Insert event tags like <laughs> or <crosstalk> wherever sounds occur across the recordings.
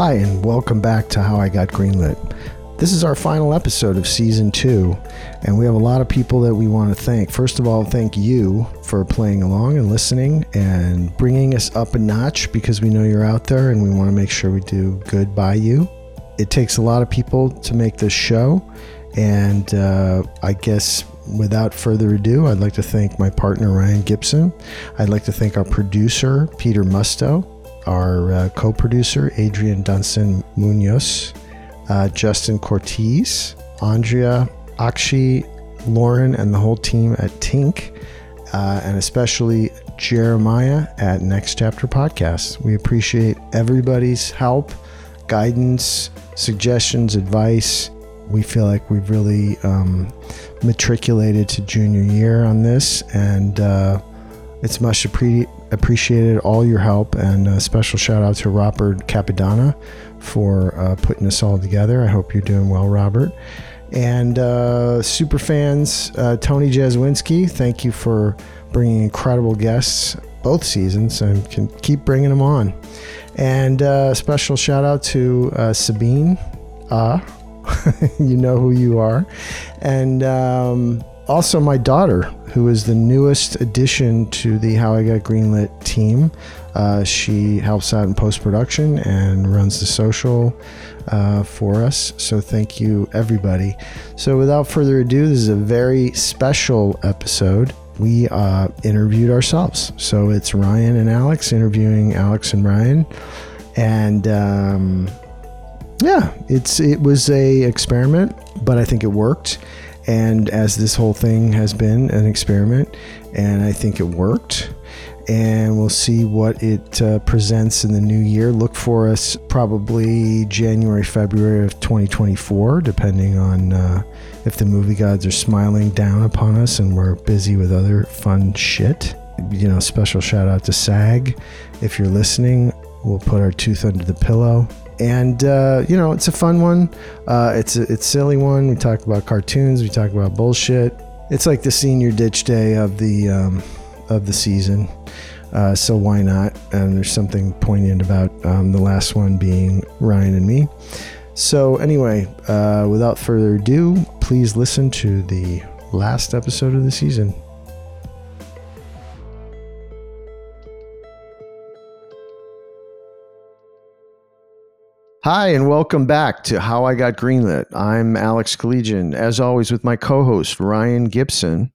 Hi, and welcome back to How I Got Greenlit. This is our final episode of season two, and we have a lot of people that we want to thank. First of all, thank you for playing along and listening and bringing us up a notch because we know you're out there and we want to make sure we do good by you. It takes a lot of people to make this show, and uh, I guess without further ado, I'd like to thank my partner Ryan Gibson. I'd like to thank our producer Peter Musto our uh, co producer, Adrian Dunson Munoz, uh, Justin Cortez, Andrea, Akshi, Lauren, and the whole team at Tink, uh, and especially Jeremiah at Next Chapter Podcast. We appreciate everybody's help, guidance, suggestions, advice. We feel like we've really um, matriculated to junior year on this, and uh, it's much appreciated appreciated all your help and a special shout out to Robert Capadonna for uh, putting this all together. I hope you're doing well, Robert. And uh, super fans, uh, Tony Jaswinski, thank you for bringing incredible guests both seasons and can keep bringing them on. And uh, special shout out to uh, Sabine. Uh, <laughs> you know who you are. And um, also my daughter, who is the newest addition to the How I Got Greenlit team. Uh, she helps out in post production and runs the social uh, for us. So thank you, everybody. So without further ado, this is a very special episode. We uh, interviewed ourselves. So it's Ryan and Alex interviewing Alex and Ryan, and um, yeah, it's it was a experiment, but I think it worked and as this whole thing has been an experiment, and I think it worked. And we'll see what it uh, presents in the new year. Look for us probably January, February of 2024, depending on uh, if the movie gods are smiling down upon us and we're busy with other fun shit. You know, special shout out to SAG. If you're listening, we'll put our tooth under the pillow and uh, you know it's a fun one. Uh, it's a it's silly one. We talk about cartoons. We talk about bullshit. It's like the senior ditch day of the um, of the season. Uh, so why not? And there's something poignant about um, the last one being Ryan and me. So anyway, uh, without further ado, please listen to the last episode of the season. Hi, and welcome back to How I Got Greenlit. I'm Alex Keledjian, as always, with my co host, Ryan Gibson.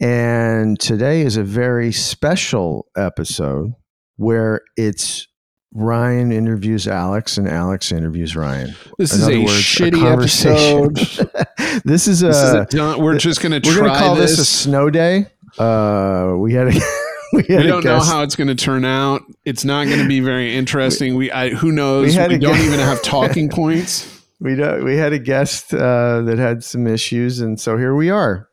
And today is a very special episode where it's Ryan interviews Alex and Alex interviews Ryan. This In is a words, shitty a episode. <laughs> this is a. This is a we're just going to try We're going to call this. this. a snow day. Uh, we had a <laughs> we, we don't know how it's going to turn out. It's not going to be very <laughs> interesting. We, I, who knows? We, we don't even have talking <laughs> points. We don't, we had a guest uh, that had some issues, and so here we are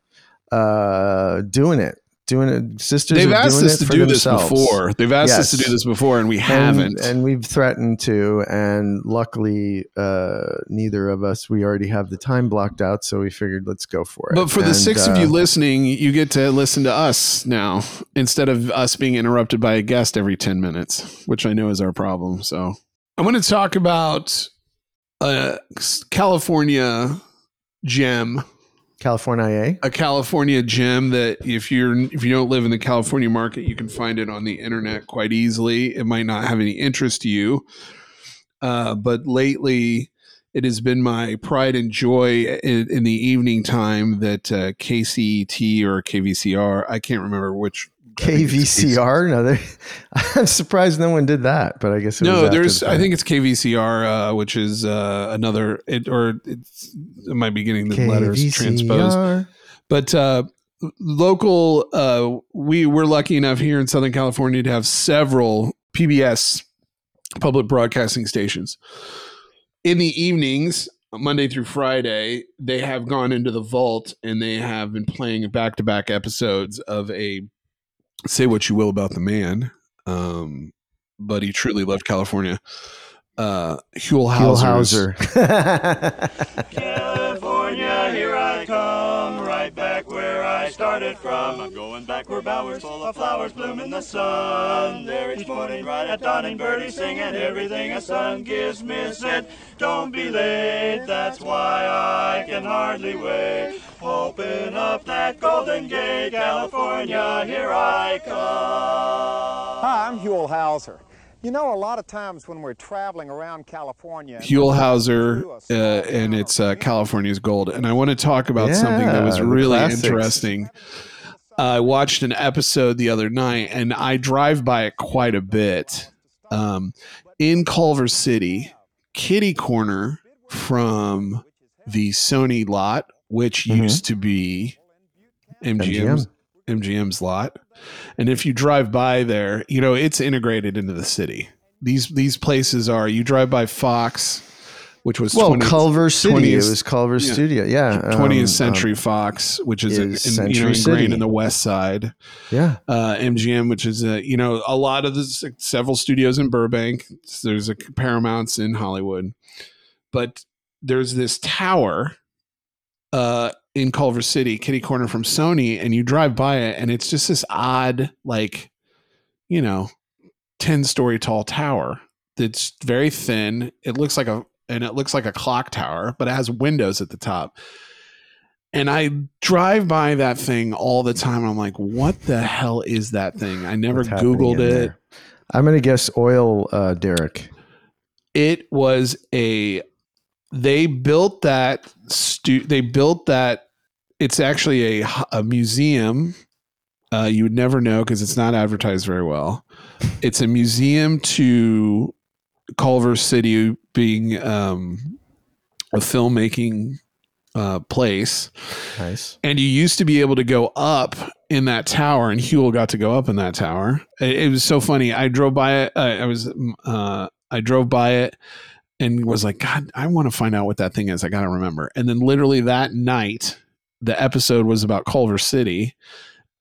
uh, doing it doing it. Sisters, they've asked us to do themselves. this before. They've asked yes. us to do this before, and we haven't. And, and we've threatened to. And luckily, uh, neither of us. We already have the time blocked out, so we figured let's go for it. But for and, the six uh, of you uh, listening, you get to listen to us now instead of us being interrupted by a guest every ten minutes, which I know is our problem. So I want to talk about a California gem California, a California gem that if you're if you don't live in the California market, you can find it on the internet quite easily. It might not have any interest to you, uh, but lately it has been my pride and joy in, in the evening time that uh, KCET or KVCR, I can't remember which KVCR. No, they, <laughs> I'm surprised no one did that, but I guess no. There's, the I think it's KVCR, uh, which is uh, another, it, or it might be getting the KVCR. letters transposed. But uh, local, uh, we we're lucky enough here in Southern California to have several PBS public broadcasting stations. In the evenings, Monday through Friday, they have gone into the vault and they have been playing back to back episodes of a say what you will about the man, um, but he truly loved California. Uh, Huell Howser. <laughs> California, here I come, right back where I started from. I'm going back where bowers full of flowers bloom in the sun. There each morning, right at dawning, birdies singing everything a sun gives me said. Don't be late, that's why I can hardly wait. Open up that golden gate, California, here I come. Hi, I'm Huell Howser. You know, a lot of times when we're traveling around California, Huell Howser, uh, and it's uh, California's Gold. And I want to talk about yeah, something that was really interesting. I watched an episode the other night, and I drive by it quite a bit. Um, in Culver City, Kitty Corner from the Sony lot which mm-hmm. used to be MGM's MGM. MGM's lot. And if you drive by there, you know, it's integrated into the city. These these places are you drive by Fox, which was well 20, Culver City. 20th, it was Culver yeah, Studio, yeah. 20th um, Century um, Fox, which is, is in, you know, ingrained in the West Side. Yeah. Uh, MGM, which is a you know a lot of the several studios in Burbank. There's a Paramount's in Hollywood, but there's this tower uh, in Culver City, kitty corner from Sony, and you drive by it, and it's just this odd, like, you know, 10 story tall tower that's very thin. It looks like a, and it looks like a clock tower, but it has windows at the top. And I drive by that thing all the time. I'm like, what the hell is that thing? I never Googled it. There? I'm going to guess oil uh, derrick. It was a they built that stu- they built that it's actually a, a museum. Uh, you would never know because it's not advertised very well. It's a museum to culver city being um, a filmmaking uh, place. Nice. And you used to be able to go up in that tower and Huell got to go up in that tower. It, it was so funny. I drove by it uh, i was uh, i drove by it and was like, God, I want to find out what that thing is. I got to remember. And then literally that night, the episode was about Culver City.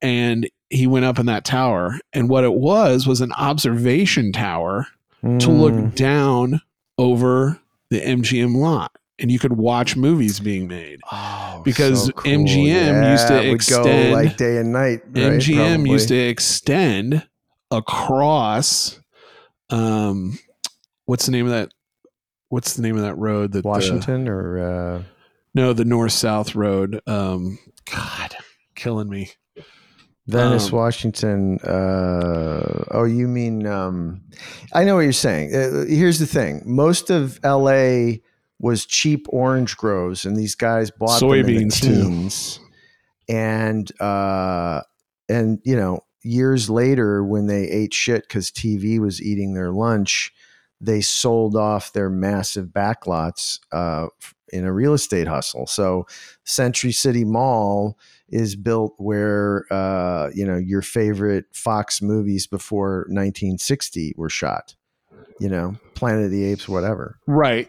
And he went up in that tower. And what it was was an observation tower mm. to look mm. down over the MGM lot. And you could watch movies being made oh, because so cool. MGM yeah, used to extend like day and night. Right? MGM Probably. used to extend across um what's the name of that what's the name of that road that Washington the, or uh, no the north south road um god killing me Venice, um, Washington. Uh, oh, you mean? Um, I know what you're saying. Uh, here's the thing: most of L.A. was cheap orange groves, and these guys bought soybeans the. Too. And uh, and you know, years later, when they ate shit because TV was eating their lunch, they sold off their massive backlots uh, in a real estate hustle. So Century City Mall is built where uh, you know your favorite Fox movies before 1960 were shot. You know, Planet of the Apes, whatever. Right.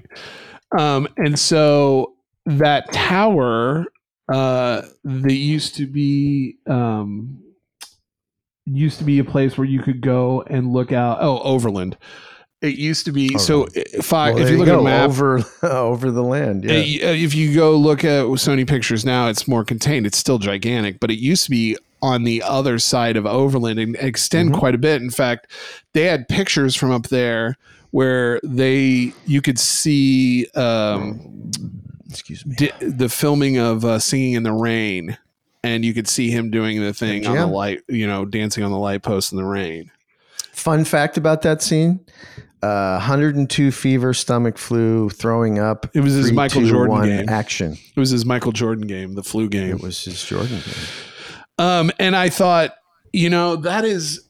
Um, and so that tower uh, that used to be um, used to be a place where you could go and look out. Oh, Overland. It used to be so. If I Well, if you look go, at a map, over <laughs> over the land, yeah. uh, if you go look at Sony Pictures now, it's more contained. It's still gigantic, but it used to be on the other side of Overland and extend Mm-hmm. quite a bit. In fact, they had pictures from up there where they you could see um, Excuse me. di- the filming of uh, Singing in the Rain, and you could see him doing the thing on the light, you know, dancing on the light post in the rain. Fun fact about that scene: uh, 102 fever, stomach flu, throwing up. It was his three, Michael two, Jordan one, game. action. It was his Michael Jordan game, the flu game. It was his Jordan game. Um, and I thought, you know, that is,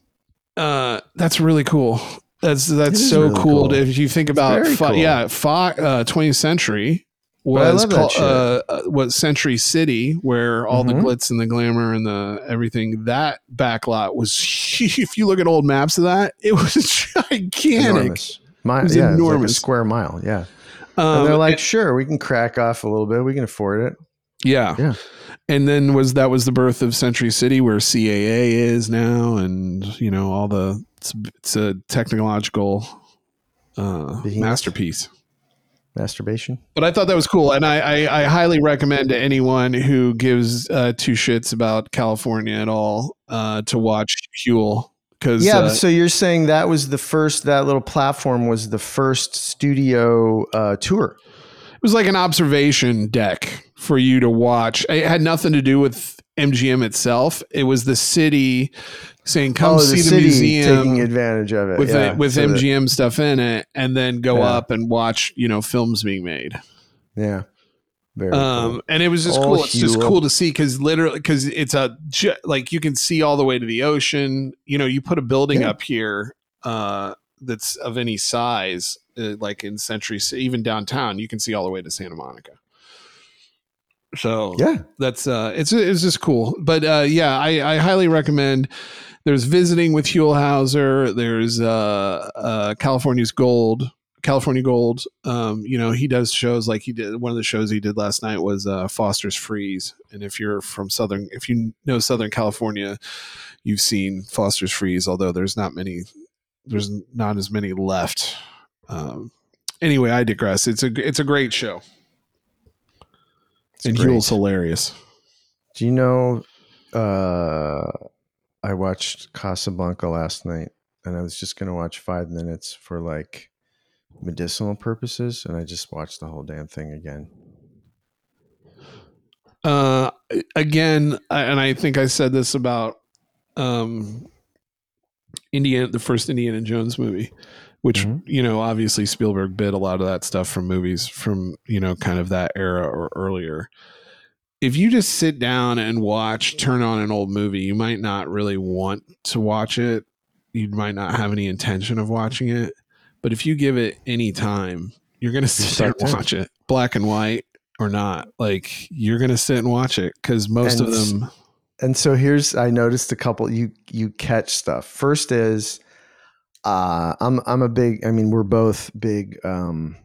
uh, that's really cool. That's that's so really cool. cool. If you think about, Fo- cool. yeah, Fo- uh, 20th century was called uh, uh, was Century City, where all Mhm. the glitz and the glamour and the everything. That backlot was, <laughs> if you look at old maps of that, it was <laughs> gigantic. Enormous. Mi- It was yeah, It was like enormous. square mile. Yeah. Um, and they're like, sure, we can crack off a little bit. We can afford it. Yeah. Yeah. And then was that was the birth of Century City where CAA is now and you know all the it's, it's a technological uh masterpiece. Masturbation. But I thought that was cool and I, I, I highly recommend to anyone who gives uh, two shits about California at all uh, to watch Huell because Yeah. uh, so you're saying that was the first, that little platform was the first studio uh, tour. it was like an observation deck for you to watch. It had nothing to do with MGM itself. It was the city saying, "Come oh, see the the, museum." taking advantage of it. with yeah. it, with So that- MGM stuff in it, and then go Yeah. up and watch you know films being made. yeah. Very Um, cool. and it was just Oh, cool. It's just cool to see because literally because it's a like you can see all the way to the ocean. You know, you put a building Yeah. up here uh, that's of any size, uh, like in Century, even downtown, you can see all the way to Santa Monica. So Yeah. that's uh it's it's just cool. But uh yeah i i highly recommend there's visiting with Huell Howser there's uh uh california's gold california gold um you know he does shows like he did one of the shows he did last night was uh foster's freeze. And if you're from southern if you know southern california you've seen foster's freeze although there's not many there's not as many left. Um anyway i digress. It's a it's a great show It's and great. Huell's hilarious Do you know? Uh, I watched Casablanca last night, and I was just gonna watch five minutes for like medicinal purposes, and I just watched the whole damn thing again. uh again and i think i said this about um indiana the first indiana jones movie which Mhm. you know obviously spielberg bid a lot of that stuff from movies from you know kind of that era or earlier. If you just sit down and watch turn on an old movie you might not really want to watch it. You might not have any intention of watching it. But if you give it any time you're gonna <laughs> sit there and watch it black and white or not. Like you're gonna sit and watch it because most And of them And so here's I noticed a couple you you catch stuff. First is uh I'm I'm a big I mean we're both big um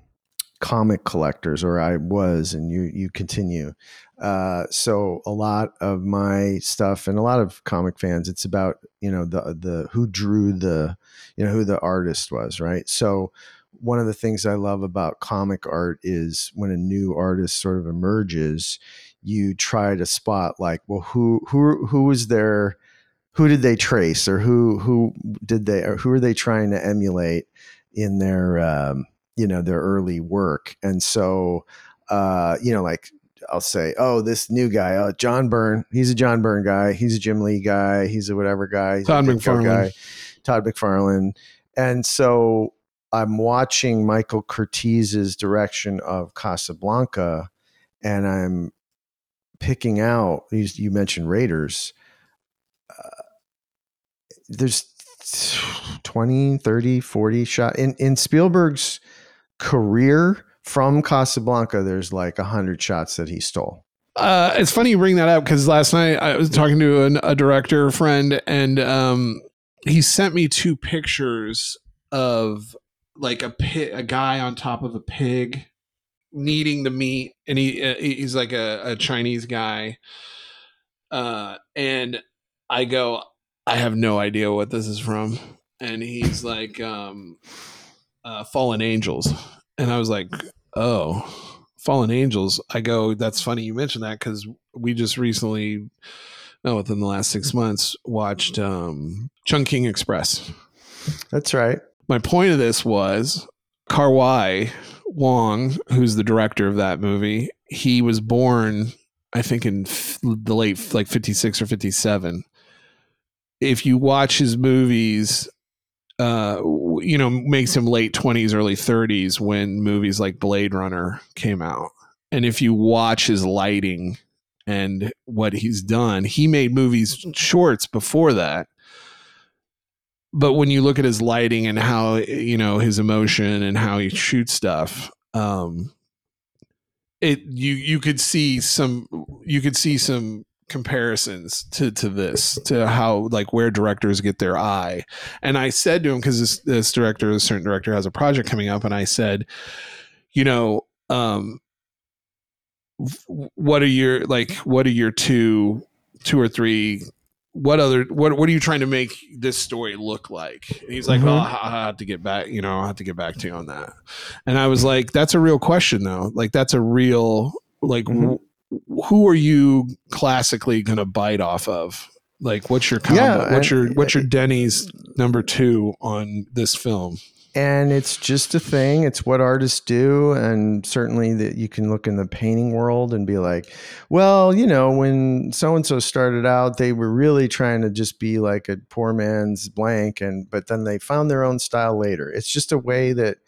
comic collectors or I was and you you continue. Uh so a lot of my stuff and a lot of comic fans it's about, you know, the the who drew the you know who the artist was, right? So one of the things I love about comic art is when a new artist sort of emerges, you try to spot like, well, who who who was their who did they trace or who who did they or who are they trying to emulate in their um, you know their early work and so uh, you know like I'll say oh this new guy uh, John Byrne he's a John Byrne guy he's a Jim Lee guy he's a whatever guy he's Todd McFarlane. Todd McFarlane and so I'm watching Michael Curtiz's direction of Casablanca and I'm picking out you mentioned Raiders uh, there's 20, 30, 40 shot in in Spielberg's career from Casablanca. There's like hundred shots that he stole. Uh, it's funny you bring that up because last night I was talking to an, a director friend, and um, he sent me two pictures of like a pit, a guy on top of a pig needing the meat, and he uh, he's like a, a Chinese guy. Uh, and I go, I have no idea what this is from, and he's like, um, uh, Fallen Angels, and I was like, oh. Fallen Angels, I go, that's funny you mentioned that because we just recently, no, within the last six months, watched um, Chungking Express. That's right. My point of this was Kar-wai Wong, who's the director of that movie, he was born, I think, in f- the late, like 56 or 57. If you watch his movies, uh, you know, makes him late 20s, early 30s when movies like Blade Runner came out. And if you watch his lighting and what he's done, he made movies shorts before that. But when you look at his lighting and how, you know, his emotion and how he shoots stuff, um, it you you could see some you could see some comparisons to to this to how like where directors get their eye. And i said to him because this, this director this certain director has a project coming up and i said you know um what are your like what are your two two or three what other what what are you trying to make this story look like? And he's like mm-hmm. oh i have to get back you know i have to get back to you on that. And i was like that's a real question though. Like that's a real like mm-hmm who are you classically going to bite off of? Like, what's your combo? Yeah, what's your what's your uh, Denny's number two on this film? And it's just a thing. It's what artists do, and certainly that you can look in the painting world and be like, well, you know, when so and so started out, they were really trying to just be like a poor man's blank, and but then they found their own style later. It's just a way that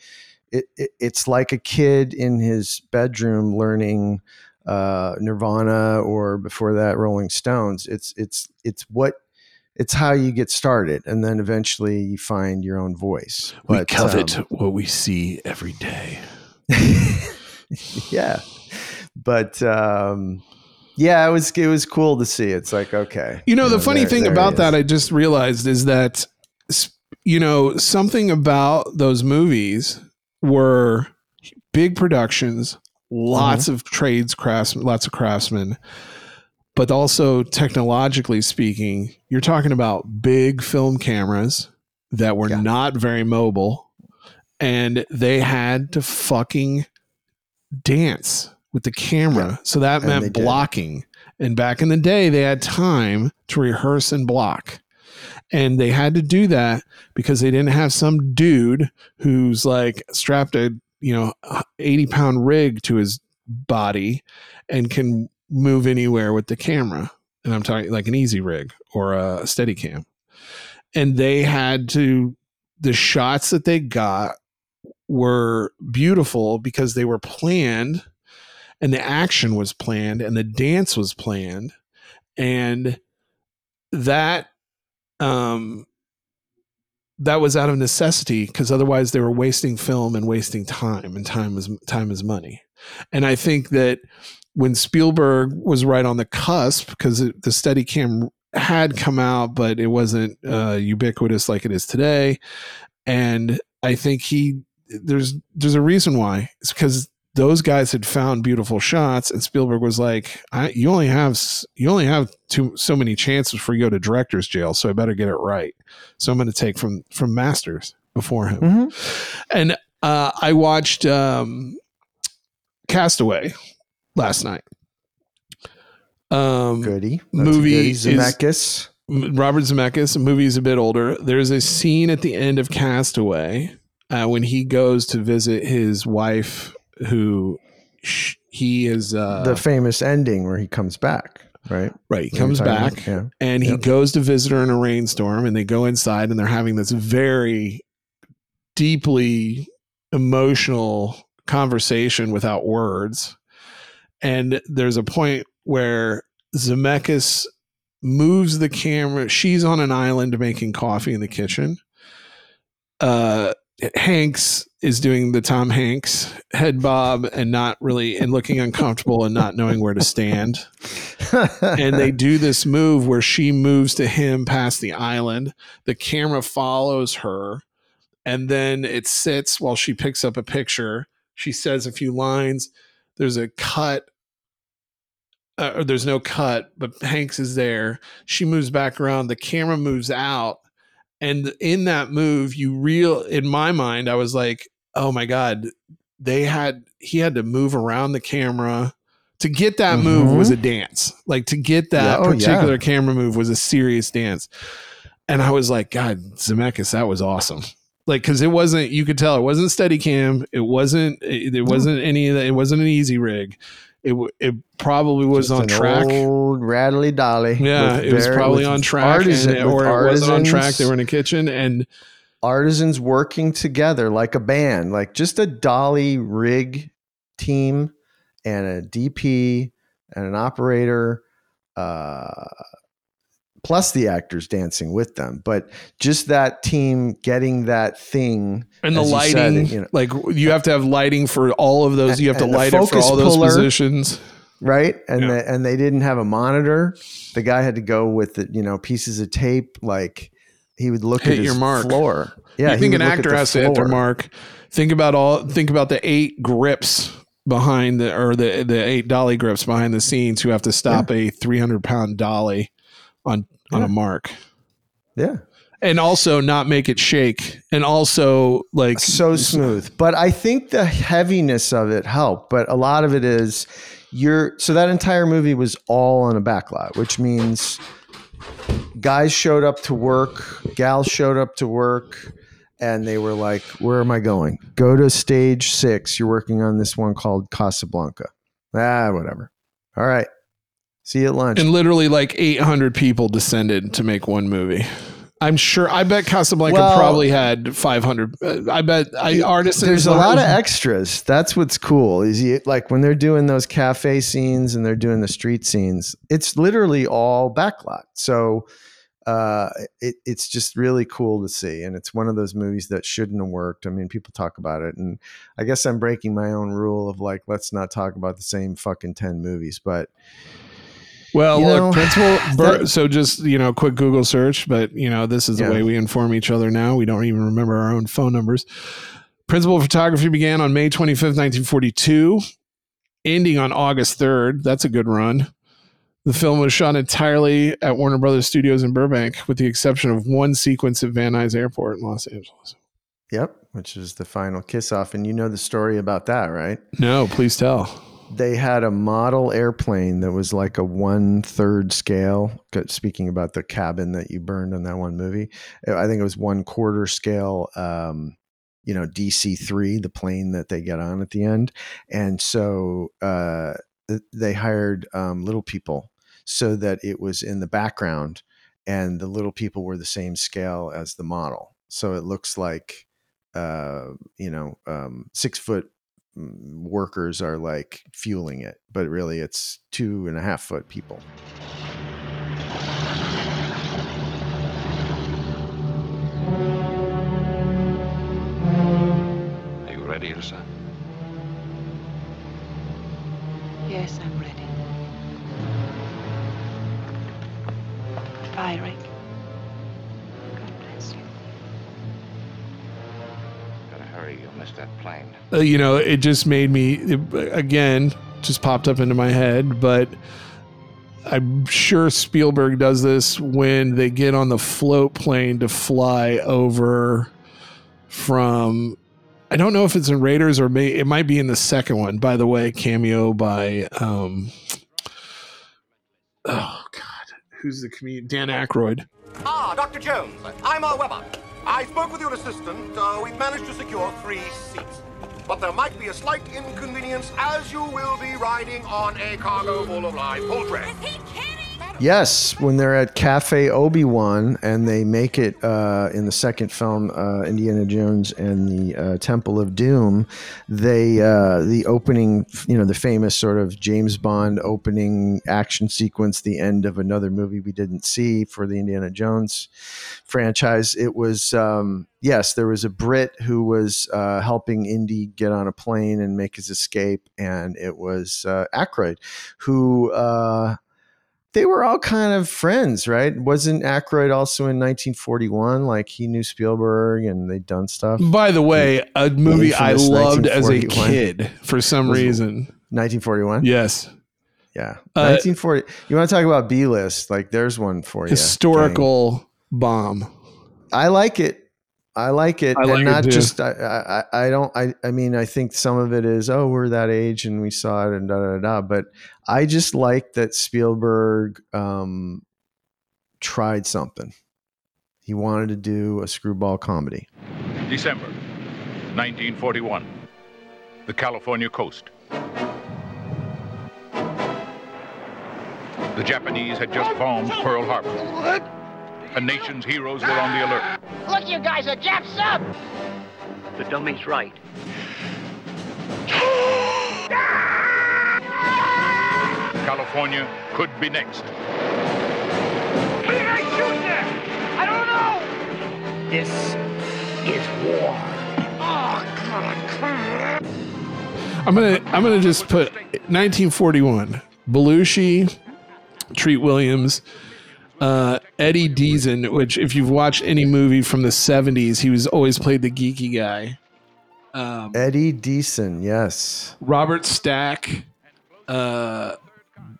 it, it it's like a kid in his bedroom learning uh, Nirvana or before that Rolling Stones. It's it's it's what it's how you get started, and then eventually you find your own voice. But, we covet um, what we see every day. <laughs> yeah, but um, yeah, it was it was cool to see. It's like okay, you know, the know, funny there, thing there about that I just realized is that you know something about those movies were big productions lots mm-hmm. of trades craftsmen, lots of craftsmen, but also technologically speaking, you're talking about big film cameras that were yeah. not very mobile and they had to fucking dance with the camera. Yeah. So that and meant blocking. And back in the day, they had time to rehearse and block. And they had to do that because they didn't have some dude who's like strapped a you know 80 pound rig to his body and can move anywhere with the camera. And i'm talking like an easy rig or a steady cam and they had to the shots that they got were beautiful because they were planned and the action was planned and the dance was planned. And that um that was out of necessity because otherwise they were wasting film and wasting time and time is time is money. And i think that when spielberg was right on the cusp because the steadicam had come out but it wasn't uh, ubiquitous like it is today. And i think he there's there's a reason why. It's because those guys had found beautiful shots and Spielberg was like you only have you only have too so many chances for you go to director's jail so I better get it right. So I'm going to take from from masters before him. Mm-hmm. and uh, I watched um, Castaway last night. Um goody. That's movie Zemeckis. Robert Zemeckis movie is a bit older. There's a scene at the end of Castaway uh, when he goes to visit his wife who sh- he is uh, the famous ending where he comes back right right he comes back yeah. and he yep. goes to visit her in a rainstorm and they go inside and they're having this very deeply emotional conversation without words and there's a point where Zemeckis moves the camera. She's on an island making coffee in the kitchen. Uh, Hanks is doing the Tom Hanks head bob and not really and looking uncomfortable and not knowing where to stand. and they do this move where she moves to him past the island. The camera follows her and then it sits while she picks up a picture. She says a few lines. There's a cut uh, or there's no cut, but Hanks is there. She moves back around. The camera moves out and in that move you real in my mind i was like oh my god they had he had to move around the camera to get that mm-hmm. move was a dance like to get that yeah, oh, particular yeah. camera move was a serious dance and i was like god zemeckis that was awesome like because it wasn't you could tell it wasn't steady cam it wasn't it, it wasn't any of that it wasn't an easy rig it it probably was Just on track. Old rattly dolly. Yeah, it was probably on track, artisan, and, or it wasn't on track. They were in a kitchen and artisans working together like a band, like just a dolly rig team and a DP and an operator. Uh, plus the actors dancing with them but just that team getting that thing and the lighting said, you know, like you have to have lighting for all of those you have to light it for all those puller, positions right and yeah. the, and they didn't have a monitor the guy had to go with the you know pieces of tape like he would look hit at your mark. floor yeah you think an actor has floor. to hit their mark think about all think about the eight grips behind the or the the eight dolly grips behind the scenes who have to stop yeah. a 300 pound dolly on yeah. on a mark. Yeah. And also not make it shake and also like so smooth. But I think the heaviness of it helped, but a lot of it is you're so that entire movie was all on a backlot, which means guys showed up to work, gals showed up to work, and they were like, Where am I going? Go to stage six. You're working on this one called Casablanca. Ah, whatever. All right. See you at lunch. And literally like 800 people descended to make one movie. I'm sure. I bet Casablanca well, probably had 500. Uh, I bet I artists. There's a lot of extras. That's what's cool. Is you, like when they're doing those cafe scenes and they're doing the street scenes. It's literally all backlot. So uh, it, it's just really cool to see. And it's one of those movies that shouldn't have worked. I mean, people talk about it, and I guess I'm breaking my own rule of like, let's not talk about the same fucking 10 movies. But well, you look, know, Principal. <laughs> Bur- so just you know, quick Google search, but you know, this is the yeah. way we inform each other now. We don't even remember our own phone numbers. Principal photography began on May 25th, 1942, ending on August 3rd. That's a good run. The film was shot entirely at Warner Brothers Studios in Burbank, with the exception of one sequence at Van Nuys Airport in Los Angeles. Yep, which is the final kiss off. And you know the story about that, right? No, please tell they had a model airplane that was like a one third scale. Speaking about the cabin that you burned on that one movie, I think it was one quarter scale. Um, you know, DC three, the plane that they get on at the end, and so uh, they hired um, little people so that it was in the background, and the little people were the same scale as the model, so it looks like uh, you know um, six foot workers are like fueling it, but really it's two and a half foot people. Are you ready, Ilsa? Yes, I'm ready. Firing. missed that plane. Uh, you know, it just made me it, again just popped up into my head, but I'm sure Spielberg does this when they get on the float plane to fly over from I don't know if it's in Raiders or may, it might be in the second one. By the way, cameo by um, oh god, who's the comedian? Dan Aykroyd. Ah, Dr. Jones, I'm Earl Weber. I spoke with your assistant. Uh, we've managed to secure three seats. But there might be a slight inconvenience as you will be riding on a cargo full of live poultry. Yes, when they're at Cafe Obi Wan and they make it uh, in the second film, uh, Indiana Jones and the uh, Temple of Doom, they uh, the opening, you know, the famous sort of James Bond opening action sequence, the end of another movie we didn't see for the Indiana Jones franchise. It was um, yes, there was a Brit who was uh, helping Indy get on a plane and make his escape, and it was uh, who uh, they were all kind of friends, right? Wasn't Aykroyd also in 1941? Like he knew Spielberg and they'd done stuff. By the way, a movie I loved as a kid for some reason. 1941. Yes, Yeah, Uh, 1940. You want to talk about B list? Like, there's one for you. historical bomb. I like it. I like it, I like and it not too. just I, I. I- I don't. I. I mean, I think some of it is oh, we're that age and we saw it and da da da. da. But I just like that Spielberg um, tried something. He wanted to do a screwball comedy. December 1941. The California coast. The Japanese had just bombed Pearl Harbor. A nation's heroes were on the alert. Look, you guys are Jap sub! The dummy's right. California could be next. Who did I shoot there? I don't know! This is war. Oh, God. I'm gonna I'm gonna just put 1941. Belushi, Treat Williams, uh, Eddie Deezen. Which, if you've watched any movie from the 70s, he was always played the geeky guy. Um, Eddie Deezen, yes, Robert Stack, uh,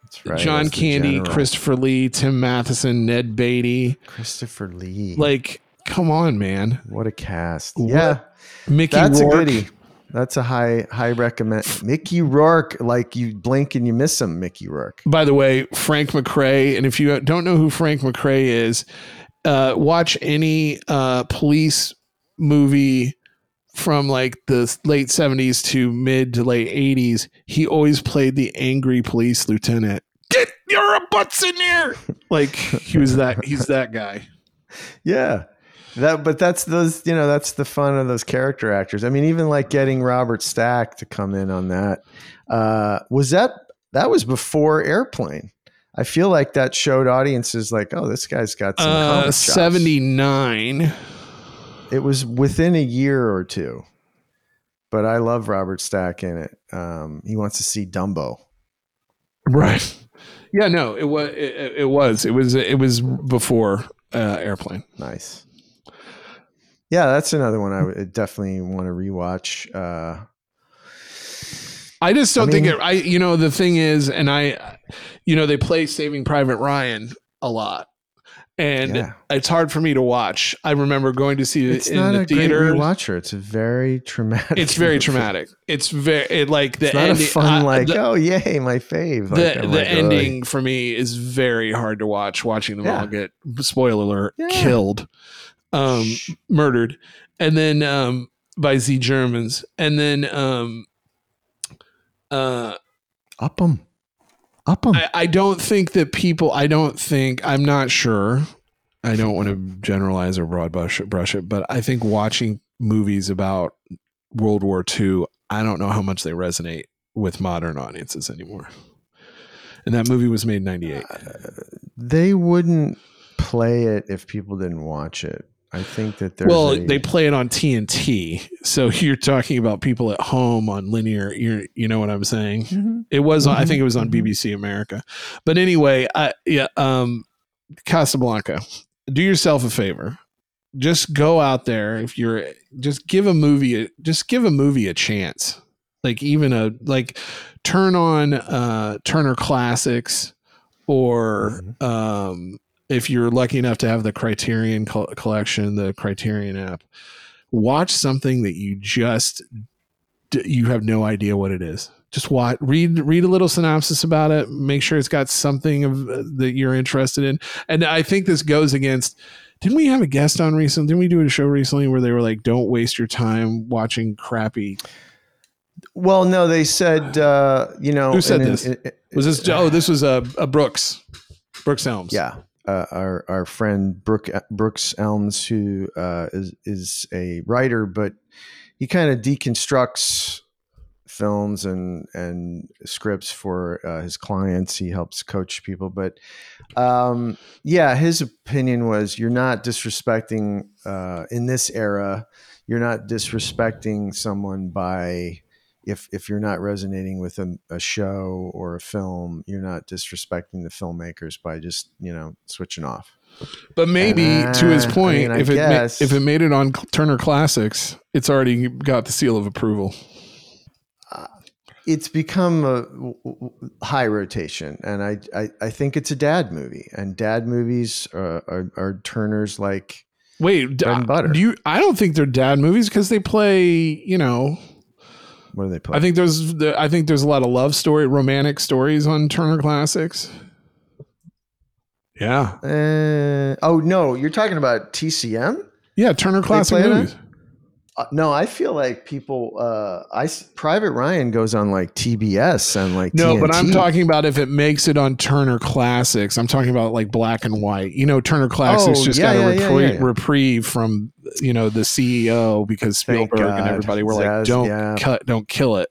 that's right. John Candy. Christopher Lee, Tim Matheson, Ned Beatty. Christopher Lee. Like, come on, man. what a cast! What- Yeah, Mickey that's Rourke. That's a high high recommend. Mickey Rourke, like you blink and you miss him. Mickey Rourke. By the way, Frank McRae, and if you don't know who Frank McRae is, uh, watch any uh, police movie from like the late 70s to mid to late 80s. He always played the angry police lieutenant. Get your butts in here! Like he was that. He's that guy. <laughs> Yeah. That, but that's those, you know, that's the fun of those character actors. I mean, even like getting Robert Stack to come in on that. Uh, was that that was before Airplane? I feel like that showed audiences like, oh, this guy's got some Uh, 79. It was within a year or two, but I love Robert Stack in it. Um, he wants to see Dumbo. Right. Yeah, no, it was it, it was it was it was before uh, airplane. Nice. Yeah, that's another one I would definitely want to rewatch. Uh, I just don't I think it. I you know the thing is, and I, you know, they play Saving Private Ryan a lot, and Yeah. it's hard for me to watch. I remember going to see it it's in not the a theater. great rewatcher. It's very traumatic. It's very movie. traumatic. It's very it, like the It's not ending. a fun uh, like the, oh yay my fave. Like, the, the like, ending for me is very hard to watch. Watching them all get spoiler alert Yeah. killed, um, murdered, and then um, by Z Germans, and then um, uh, up them, up them. I, I don't think that people. I don't think. I'm not sure. I don't want to generalize or broad brush, brush it, but I think watching movies about World War II, I don't know how much they resonate with modern audiences anymore. And that movie was made in '98. They wouldn't play it if people didn't watch it. I think that there's Well, a- they play it on TNT, so <laughs> you're talking about people at home on linear. You you know what I'm saying? Mm-hmm. It was, on I think it was on BBC America. But anyway, I yeah, um, Casablanca. Do yourself a favor. Just go out there if you're just give a movie a, just give a movie a chance. Like even a like turn on uh Turner Classics or um if you're lucky enough to have the Criterion col- collection, the Criterion app, watch something that you just you have no idea what it is. Just watch, read, read a little synopsis about it. Make sure it's got something of uh, that you're interested in. And I think this goes against. Didn't we have a guest on recently? Didn't we do a show recently where they were like, "Don't waste your time watching crappy." well, no, they said uh, you know Who said this? it- it- Was this? Oh, this was a, a Brooks. Brooks Elms. Yeah, uh, our our friend Brooke Brooks Elms, who uh, is is a writer, but he kind of deconstructs films and and scripts for uh, his clients. He helps coach people, but um, yeah, his opinion was you're not disrespecting uh, in this era. You're not disrespecting someone by if if you're not resonating with a, a, show or a film, you're not disrespecting the filmmakers by just you know switching off. But maybe and, to his ah, point, I mean, if it ma- if it made it on Turner Classics, it's already got the seal of approval uh, it's become a high rotation, and I, I, I think it's a dad movie, and dad movies are, are, are Turner's like wait bread and butter. Do you? I don't think they're dad movies because they play you know. What do they play? I think there's I think there's a lot of love story, romantic stories on Turner Classics. Yeah. Uh, oh no, you're talking about TCM. Yeah, Turner Classic movies. Uh, no, I feel like people. Uh, I Private Ryan goes on like TBS and like no, TNT. but I'm talking about if it makes it on Turner Classics. I'm talking about like black and white. You know, Turner Classics oh, just yeah, got a yeah, reprie- yeah, reprieve from you know the CEO because Spielberg and everybody were like, "Don't cut, don't kill it."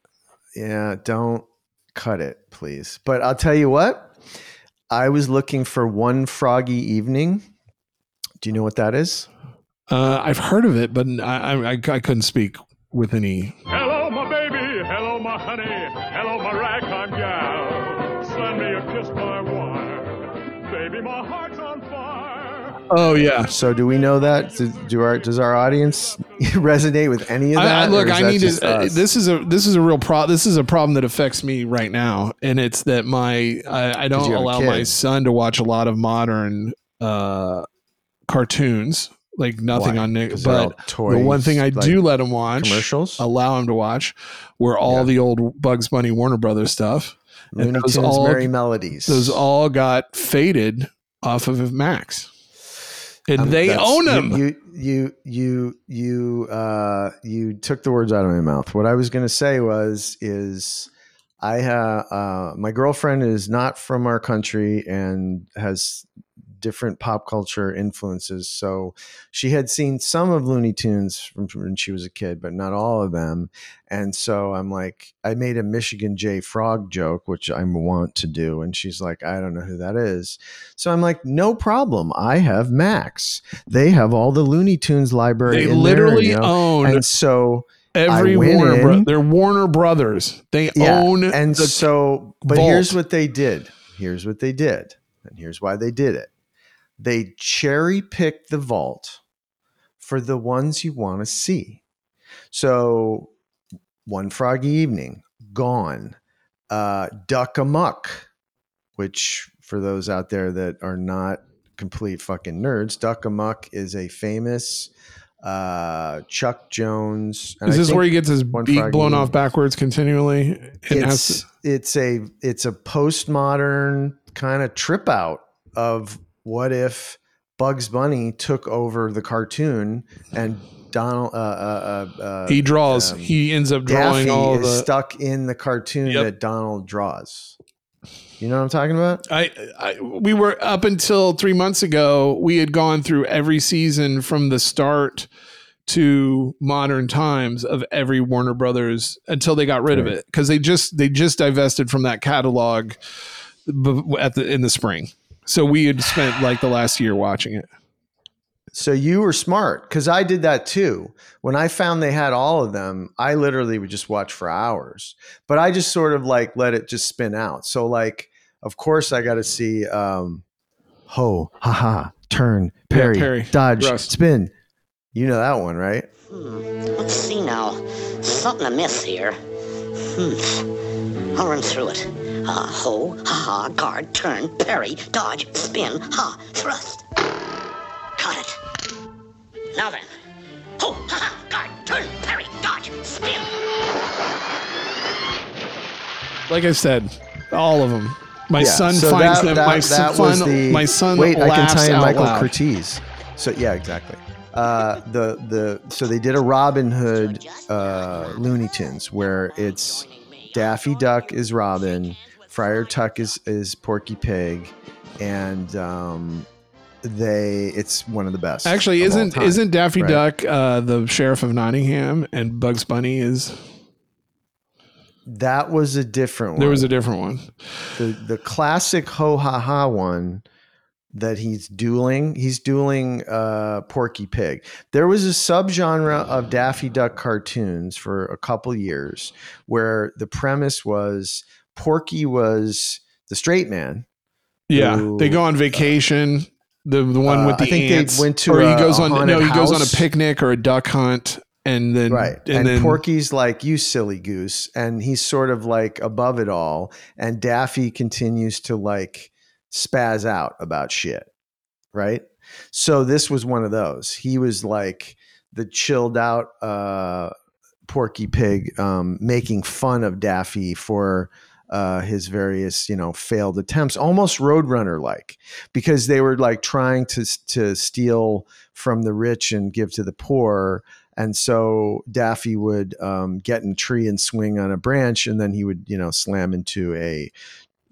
Yeah, don't cut it, please. But I'll tell you what. I was looking for one froggy evening. Do you know what that is? Uh, I've heard of it, but I, I, I couldn't speak with any. Hello, my baby. Hello, my honey. Hello, my ragtime gal. Send me a kiss by wire. Baby, my heart's on fire. Oh yeah. So do we know that? Do, do our does our audience <laughs> resonate with any of that? I, I, look, I need to. Uh, this is a this is a real pro. This is a problem that affects me right now, and it's that my I, I don't allow my son to watch a lot of modern uh, cartoons like nothing Why? on Nick. But toys, the one thing I like do let him watch, commercials, allow him to watch, were all yeah. the old Bugs Bunny Warner Brothers stuff. Looney Tunes, all, Merrie Melodies. Those all got faded off of Max, and um, they own them. You, you, you, you, uh, you took the words out of my mouth. What I was going to say was, is I have uh, my girlfriend is not from our country and has different pop culture influences. So she had seen some of Looney Tunes from, when she was a kid, but not all of them. And so I'm like, I made a Michigan J Frog joke, which I want to do. And she's like, I don't know who that is. So I'm like, no problem. I have Max. They have all the Looney Tunes library. They literally there, you know? own. And so every Warner bro- they're Warner Brothers. They yeah, own and so but vault. here's what they did. Here's what they did. And here's why they did it they cherry pick the vault for the ones you want to see. So, One Froggy Evening, Gone, uh, Duck Amuck, which for those out there that are not complete fucking nerds, Duck Amuck is a famous uh, Chuck Jones. Is this where he gets his beak blown off backwards continually? It's, to- it's a it's a postmodern kind of trip out of what if Bugs Bunny took over the cartoon and Donald uh, uh, uh, uh he draws um, he ends up drawing Daffy all the stuck in the cartoon yep. that Donald draws. You know what I'm talking about? I, I we were up until 3 months ago we had gone through every season from the start to modern times of every Warner Brothers until they got rid right. of it cuz they just they just divested from that catalog at the in the spring. So we had spent like the last year watching it. So you were smart because I did that too. When I found they had all of them, I literally would just watch for hours. But I just sort of like let it just spin out. So like, of course, I got to see um, ho, ha ha, turn, parry, yeah, parry. dodge, Rust. spin. You know that one, right? Hmm. Let's see now. Something amiss here. Hmm. I'll run through it. Ha, ho, ha, ha, guard, turn, parry, dodge, spin, ha, thrust. Got it. Now then. Ho, ha, ha, guard, turn, parry, dodge, spin. Like I said, all of them. My yeah, son so finds that, them. That, my, that son, the, my son wait, I can tell you Michael loud. Curtiz. So yeah, exactly. Uh, the the so they did a Robin Hood uh, Looney Tunes where it's Daffy Duck is Robin, Friar Tuck is is Porky Pig, and um, they it's one of the best. Actually, isn't time. isn't Daffy Right. Duck uh, the sheriff of Nottingham and Bugs Bunny is? That was a different one. There was a different one. the the classic ho ha ha one that he's dueling. He's dueling uh, Porky Pig. There was a subgenre of Daffy Duck cartoons for a couple years where the premise was Porky was the straight man. Yeah, who- they go on vacation. The the one Uh, with the I think they ants, went to or he goes on no, he goes on a picnic or a duck hunt, and then right and, and, then porky's like you silly goose and he's sort of like above it all and daffy continues to like spaz out about shit right so this was one of those he was like the chilled out uh porky pig um making fun of daffy for uh, his various, you know, failed attempts, almost Roadrunner like, because they were like trying to to steal from the rich and give to the poor, and so Daffy would um, get in a tree and swing on a branch, and then he would, you know, slam into a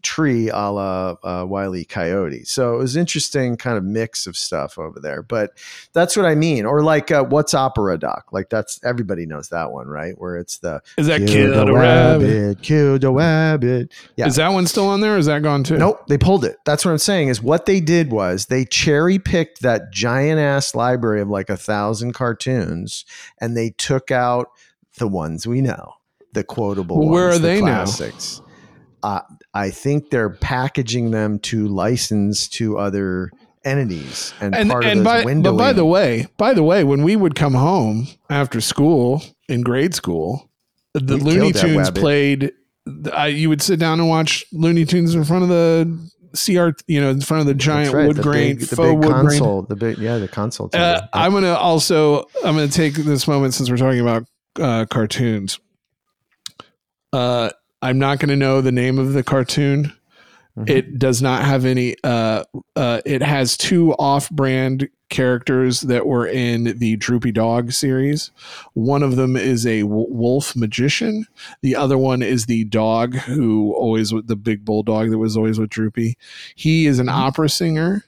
tree a la uh, Wiley Coyote. So it was interesting kind of mix of stuff over there. But that's what I mean. Or like uh, what's opera doc? Like that's everybody knows that one, right? Where it's the Is that kill the Rabbit? rabbit, kill the rabbit. Yeah. is that one still on there? Or is that gone too? Nope, they pulled it. That's what I'm saying. Is what they did was they cherry picked that giant ass library of like a thousand cartoons, and they took out the ones we know, the quotable Well, where ones, are the they now? Uh, I think they're packaging them to license to other entities, and, and part and of by windowing. but by the way, by the way, when we would come home after school in grade school, the We Looney Tunes played. I, you would sit down and watch Looney Tunes in front of the CR, you know, in front of the giant right, wood the grain, big, the faux big wood grain. console, the big yeah, the console. Uh, I'm gonna also I'm gonna take this moment since we're talking about uh, cartoons. Uh, I'm not gonna know the name of the cartoon. Mhm. It does not have any. Uh, uh, it has two off-brand characters that were in the Droopy Dog series. One of them is a w- wolf magician. The other one is the dog who always with the big bulldog that was always with Droopy. He is an Mm-hmm. opera singer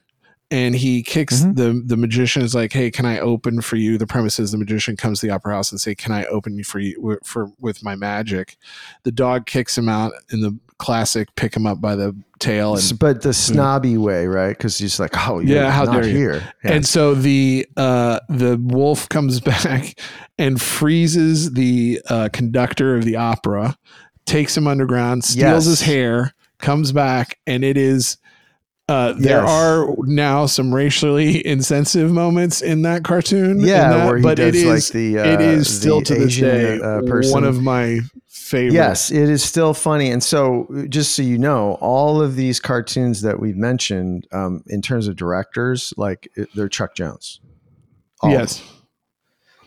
and he kicks the the magician is like, "Hey, can I open for you?" The premise is the magician comes to the opera house and say, "Can I open for you for with my magic?" The dog kicks him out in the classic pick him up by the tail and but the snobby way, right? Because he's like, oh, you're yeah, how dare you? here. Yeah. And so the uh, the wolf comes <laughs> back and freezes the uh, conductor of the opera, takes him underground, steals Yes. his hair, comes back, and it is. Uh, there Yes. are now some racially <laughs> insensitive moments in that cartoon. Yeah, that, where he but it does, like, the, uh, is still the to this Asian, day uh, person. one of my favorites. Yes, it is still funny. And so, just so you know, all of these cartoons that we've mentioned, um, in terms of directors, like they're Chuck Jones. All yes.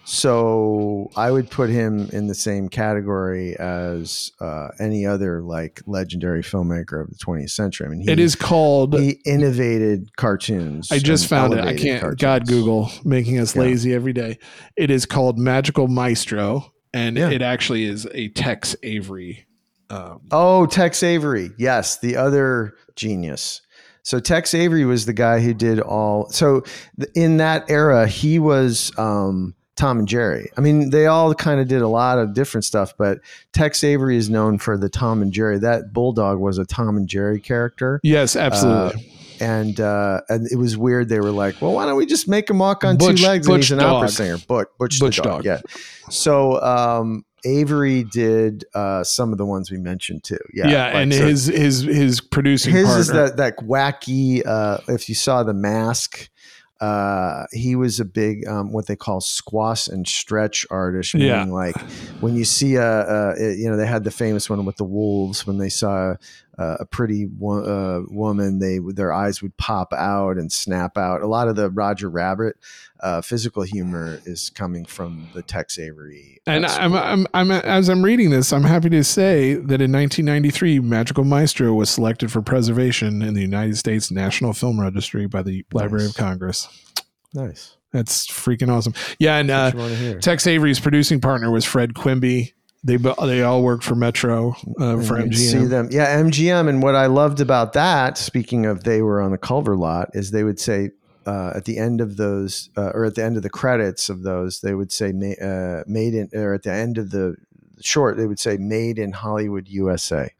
So I would put him in the same category as uh, any other like legendary filmmaker of the 20th century. I mean, he, It is called. he innovated cartoons. I just found it. I can't. cartoons. God, Google making us Yeah. lazy every day. It is called Magical Maestro, and Yeah. it actually is a Tex Avery. Um, Oh, Tex Avery. Yes, the other genius. So Tex Avery was the guy who did all. So in that era, he was um, Tom and Jerry. I mean, they all kind of did a lot of different stuff, but Tex Avery is known for the Tom and Jerry. That bulldog was a Tom and Jerry character. yes, absolutely. Uh, and uh, and it was weird. They were like, "Well, why don't we just make him walk on Butch- two legs?" And he's an dog. opera singer. Butch, Butch, Butch the dog. dog. Yeah. So um, Avery did uh, some of the ones we mentioned too. Yeah. yeah, like, and so his his his producing his partner. is that that wacky. Uh, if you saw the mask. Uh, he was a big um, what they call squash and stretch artist. Meaning Yeah. like when you see a, a, you know, they had the famous one with the wolves. When they saw uh, a pretty wo- uh, woman, they their eyes would pop out and snap out. A lot of the Roger Rabbit uh, physical humor is coming from the Tex Avery. uh, and I'm. I'm, I'm, as I'm reading this, I'm happy to say that in 1993, Magical Maestro was selected for preservation in the United States National Film Registry by the Library of Congress. nice. That's freaking awesome. Yeah, and uh, What you want to hear? Tex Avery's producing partner was Fred Quimby. They they all work for Metro uh, for MGM. See them, yeah, MGM. And what I loved about that, speaking of they were on the Culver lot, is they would say uh, at the end of those, uh, or at the end of the credits of those, they would say ma- uh, "made in," or at the end of the short, they would say "made in Hollywood, USA."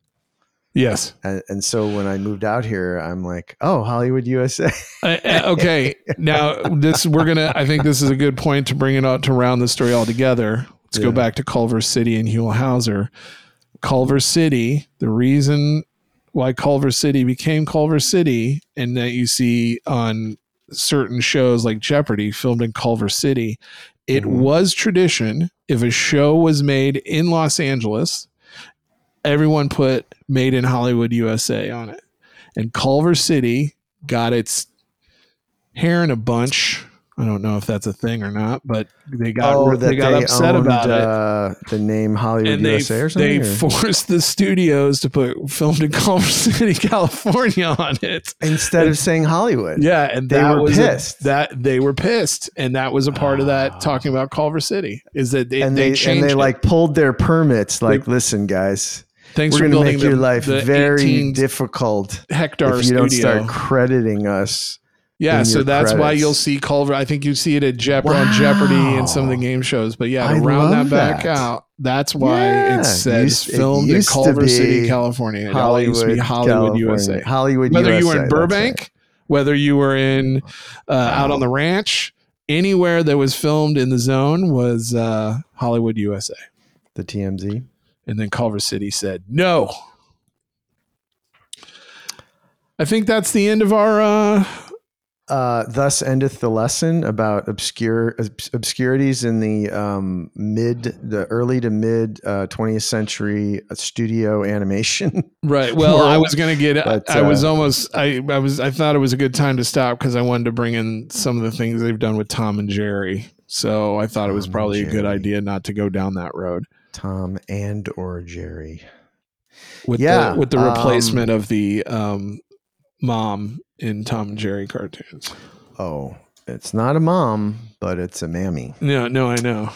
Yes. And, and so when I moved out here, I'm like, "Oh, Hollywood, USA." Uh, uh, okay, now this we're gonna. I think this is a good point to bring it out to round the story all together. Let's go back to Culver City and Huell Howser. Culver City. The reason why Culver City became Culver City, and that you see on certain shows like Jeopardy filmed in Culver City, it Mm-hmm. was tradition. If a show was made in Los Angeles, everyone put "Made in Hollywood, USA" on it, and Culver City got its hair in a bunch. I don't know if that's a thing or not, but they got oh, they got upset owned, about it. uh, the name Hollywood And they, USA or something. they or- forced the studios to put filmed in <laughs> Culver City, California on it. instead of saying Hollywood. Yeah, and They were was a- pissed. that they were pissed, and that was a part of that talking about Culver City. Is that they, and they, they, changed and they it. like pulled their permits. Like, listen, guys, Thanks we're going to make your life very difficult hectare if you don't studio. start crediting us. Yeah, so that's why you'll see Culver. I think you see it at Jep- on Jeopardy and some of the game shows. But yeah, to I round that back that. out, that's why Yeah, it says used- it filmed in Culver City, California. It all used to be Hollywood, Hollywood, California. USA. Hollywood, whether you were in Burbank, whether you were in uh, out on the ranch, anywhere that was filmed in the zone was uh, Hollywood, USA. The TMZ. And then Culver City said no. I think that's the end of our. Uh, Uh, thus endeth the lesson about obscure obs- obscurities in the um, mid, the early to mid uh, 20th century studio animation. <laughs> Right. Well, I was gonna get. But, I was uh, almost. I. I was. I thought it was a good time to stop because I wanted to bring in some of the things they've done with Tom and Jerry. So I thought it was probably a good idea not to go down that road Tom and or Jerry. with Yeah, the with the um, replacement of the um, mom in Tom and Jerry cartoons. Oh, it's not a mom, but it's a mammy. No, no, I know.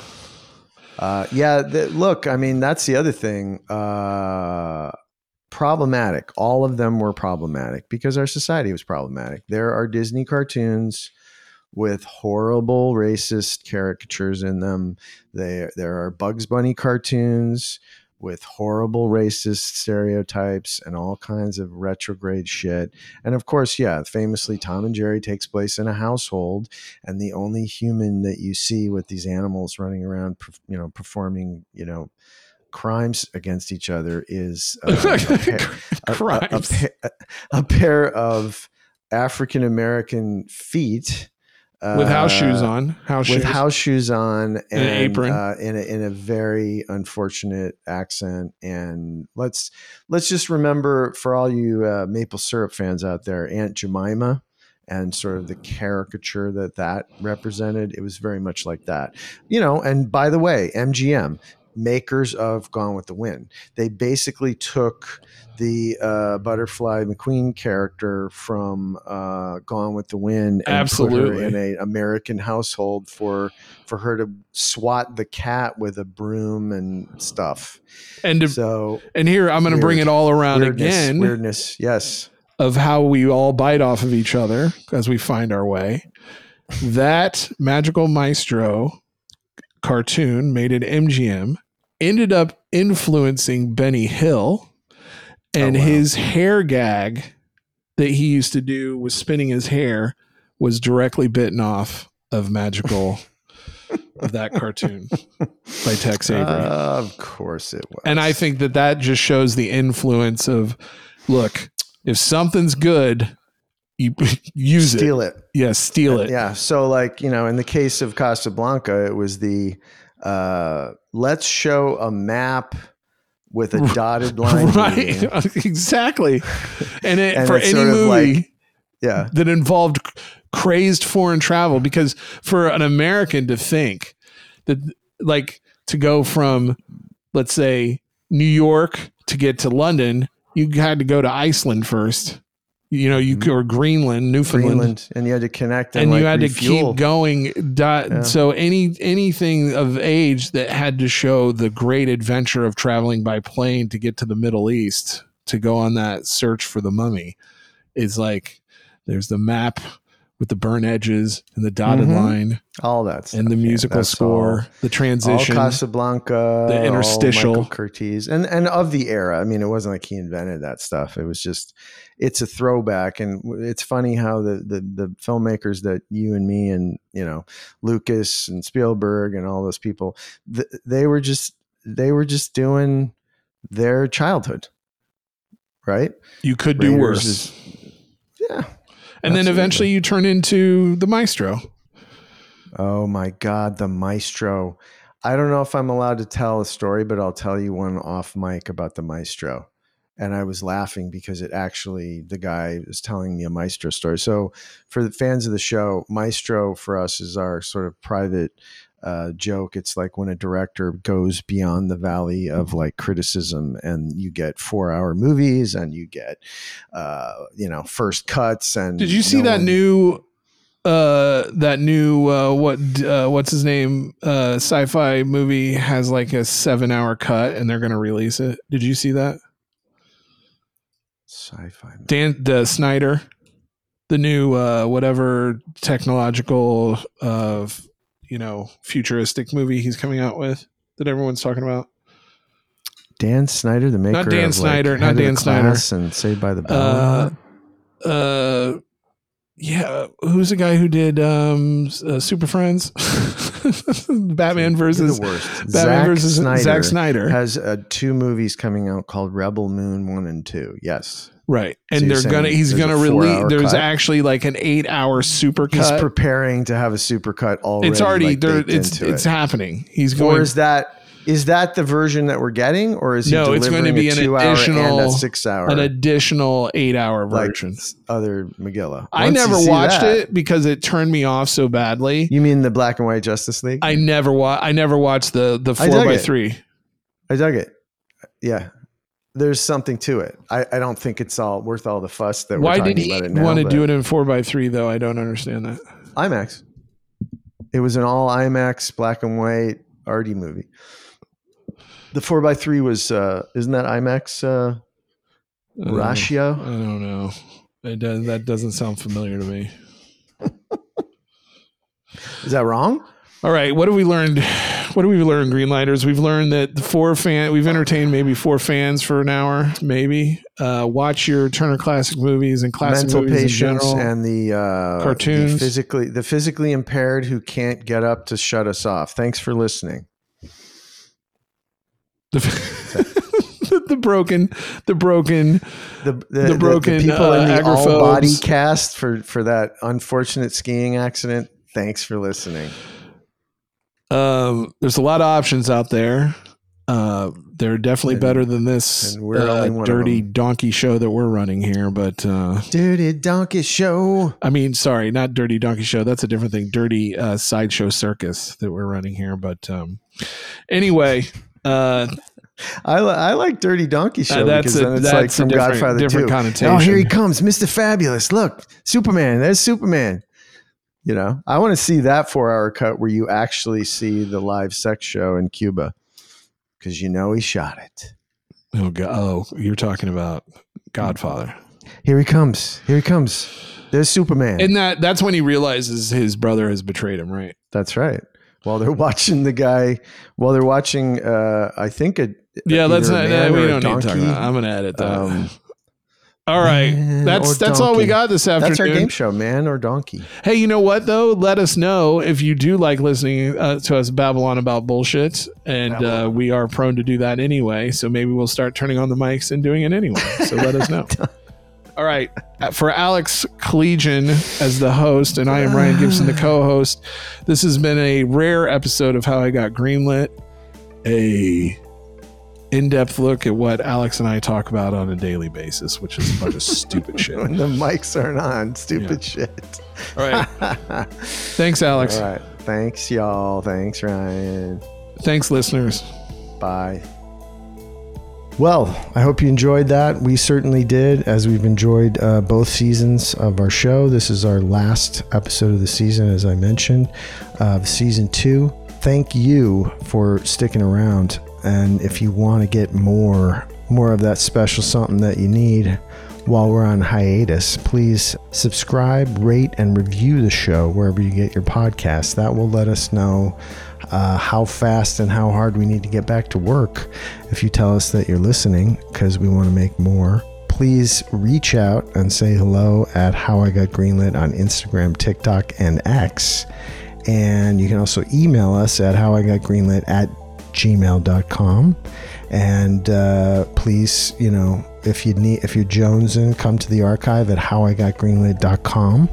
Uh, yeah, the, look, I mean, that's the other thing. Uh, problematic. All of them were problematic because our society was problematic. There are Disney cartoons with horrible racist caricatures in them. There, there are Bugs Bunny cartoons with horrible racist stereotypes and all kinds of retrograde shit. And of course, yeah, famously, Tom and Jerry takes place in a household, and the only human that you see with these animals running around, you know, performing, you know, crimes against each other is <laughs> uh, a, pair, a- a- a pair- a pair of African American feet. With house shoes uh, on, house with shoes. house shoes on and, an apron. uh, in a, in a very unfortunate accent. And let's let's just remember for all you uh, maple syrup fans out there, Aunt Jemima and sort of the caricature that that represented. It was very much like that, you know. And by the way, MGM makers of Gone with the Wind, they basically took the uh, Butterfly McQueen character from uh, Gone with the Wind and put her in an American household for for her to swat the cat with a broom and stuff. and to, So and here I'm going to bring it all around weirdness, again. Weirdness, yes. of how we all bite off of each other as we find our way. That Magical Maestro cartoon made at MGM ended up influencing Benny Hill and Oh, wow. his hair gag that he used to do with spinning his hair was directly bitten off of Magical <laughs> of that cartoon by Tex Avery. of course it was. And I think that that just shows the influence of look, if something's good, you <laughs> use Steal it. Steal it. Yeah, steal it. Yeah. So, like, you know, in the case of Casablanca, it was the uh, let's show a map with a <laughs> dotted line. right. <laughs> exactly. And, it, And for any movie like- Yeah. that involved crazed foreign travel, because for an American to think that, like, to go from, let's say, New York to get to London, you had to go to Iceland first You know, you mm-hmm. or Greenland, Newfoundland, Greenland, and you had to connect and, and you like, had to keep going. Dot, Yeah. So any anything of age that had to show the great adventure of traveling by plane to get to the Middle East to go on that search for the mummy is like there's the map with the burn edges and the dotted Mhm. line all that stuff, and the musical that's score, all- the transition, all Casablanca, the all interstitial. Michael Curtiz, and and of the era. I mean, it wasn't like he invented that stuff. It was just it's a throwback, and it's funny how the the the filmmakers that you and me and you know Lucas and Spielberg and all those people, th- they were just they were just doing their childhood, right? you could do worse. is- yeah. And then eventually you turn into the maestro. Oh my God, the maestro. I don't know if I'm allowed to tell a story, but I'll tell you one off mic about the maestro. And I was laughing because it actually, the guy was telling me a maestro story. So, for the fans of the show, maestro for us is our sort of private uh, joke. It's like when a director goes beyond the valley of like criticism, and you get four hour movies and you get, uh, you know, first cuts. And Did you see no that one- new uh that new uh what uh what's his name uh sci-fi movie has like a 7 hour cut and they're going to release it. Did you see that? sci-fi? Dan the Snyder the new uh whatever technological uh f- you know futuristic movie he's coming out with that everyone's talking about. Dan Snyder, the maker Not Dan of, like, Snyder, not Head of the Dan Snyder. And Saved by the Bell. Uh uh yeah, who's the guy who did um uh, Super Friends? <laughs> Batman versus the worst. Batman Zack versus Snyder Zack Snyder. has uh, two movies coming out called Rebel Moon One and Two. Yes, Right. And you're they're gonna he's gonna release there's cut? actually like an eight hour super cut. he's cut. preparing to have a supercut already. it's already like, there it's it's it. happening. He's Or going is that is that the version that we're getting, or is he No, it's going to be an additional six-hour an additional eight hour like version. other Megillah? I Once you never watched that- it because it turned me off so badly. You mean the black and white Justice League? I never wa- I never watched the the four by it. three. I dug it. Yeah. There's something to it. I, I don't think it's all worth all the fuss that we're Why talking did he about it now. want to do it in four by three though? I don't understand that. IMAX. It was an all IMAX black and white arty movie. The four by three was uh isn't that IMAX uh ratio? I don't know. It does, that doesn't sound familiar to me. <laughs> Is that wrong? All right, what have we learned? What have we learned, Greenlighters? We've learned that the four fan we've entertained maybe four fans for an hour, maybe. Uh, watch your Turner Classic movies and classic Mental movies in patients general. and the uh Cartoons. the physically the physically impaired who can't get up to shut us off. Thanks for listening. The, <laughs> the broken, the broken, The the, The broken, people uh, in the all body cast for for that unfortunate skiing accident. Thanks for listening. Um, there's a lot of options out there. Uh, they're definitely And- better than this uh, only one of dirty donkey show that we're running here. But uh, Dirty Donkey Show. I mean, sorry, not dirty donkey show. That's a different thing. Dirty uh, sideshow circus that we're running here. But um, anyway, uh, I, li- I like Dirty Donkey Show that's because a- then it's that's like from different- Godfather different 2. connotation. Oh, here he comes, Mr. Fabulous. Look, Superman. There's Superman. You know, I want to see that four hour cut where you actually see the live sex show in Cuba because you know he shot it. oh, God, oh, you're talking about Godfather. Here he comes. Here he comes. There's Superman. And that that's when he realizes his brother has betrayed him, right? That's right. While they're watching the guy, while they're watching, uh, I think a Yeah, a not. man we don't need to talk donkey. about. I'm going to edit that. Um, <laughs> all right, that's that's all we got this afternoon. That's our game show, man or donkey. Hey, you know what though? Let us know if you do like listening uh, to us babble on about bullshit, and uh, we are prone to do that anyway. So maybe we'll start turning on the mics and doing it anyway. So let us know. <laughs> All right, Uh, for Alex Keledjian as the host, and I am Ryan Gibson, the co-host. This has been a rare episode of How I Got Greenlit, a in-depth look at what Alex and I talk about on a daily basis, which is a bunch of stupid <laughs> shit. when the mics aren't on, stupid shit. All right. <laughs> Thanks, Alex. All right. Thanks, y'all. Thanks, Ryan. Thanks, listeners. Bye. Well, I hope you enjoyed that. We certainly did, as we've enjoyed uh, both seasons of our show. This is our last episode of the season, as I mentioned, of season two. Thank you for sticking around. And if you want to get more, more of that special something that you need while we're on hiatus, please subscribe, rate, and review the show wherever you get your podcasts. That will let us know uh, how fast and how hard we need to get back to work if you tell us that you're listening because we want to make more. Please reach out and say hello at How I Got Greenlit on Instagram, TikTok, and X. And you can also email us at How I Got Greenlit at gmail.com. And uh, please, you know, if you need if you're jonesing, come to the archive at howigotgreenlit.com.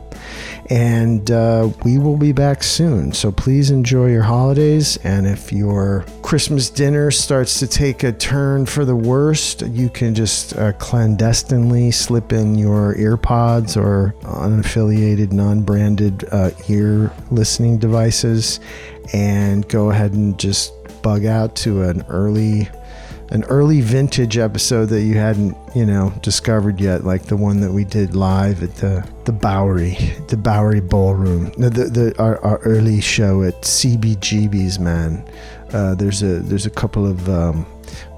And uh, we will be back soon. So please enjoy your holidays. And if your Christmas dinner starts to take a turn for the worst, you can just uh, clandestinely slip in your earpods or unaffiliated, non branded uh, ear listening devices and go ahead and just bug out to an early an early vintage episode that you hadn't, you know, discovered yet, like the one that we did live at the the Bowery, the Bowery Ballroom, the the our, our early show at CBGB's. Man, uh, there's a there's a couple of um,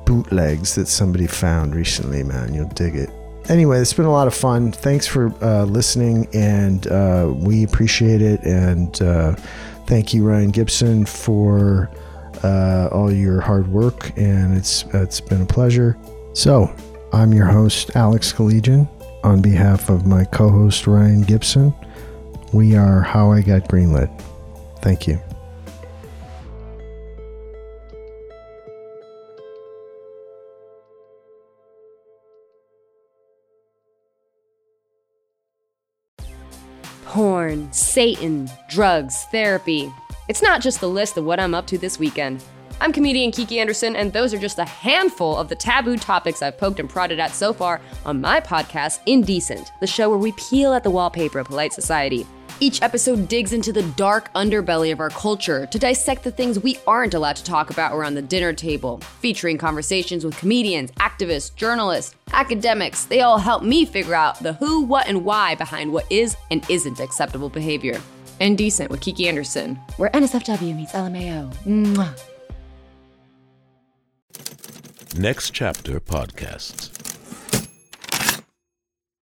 bootlegs that somebody found recently. Man, you'll dig it. Anyway, it's been a lot of fun. Thanks for uh, listening, and uh, we appreciate it. And uh, thank you, Ryan Gibson, for uh, all your hard work, and it's it's been a pleasure. So, I'm your host, Alex Keledjian. On behalf of my co-host Ryan Gibson, we are How I Got Greenlit. Thank you. Porn, Satan, drugs, therapy. It's not just the list of what I'm up to this weekend. I'm comedian Kiki Anderson, and those are just a handful of the taboo topics I've poked and prodded at so far on my podcast, Indecent, the show where we peel at the wallpaper of polite society. Each episode digs into the dark underbelly of our culture to dissect the things we aren't allowed to talk about around the dinner table, featuring conversations with comedians, activists, journalists, academics. They all help me figure out the who, what, and why behind what is and isn't acceptable behavior. Indecent with Kiki Anderson, where NSFW meets LMAO. Mwah. Next Chapter Podcasts.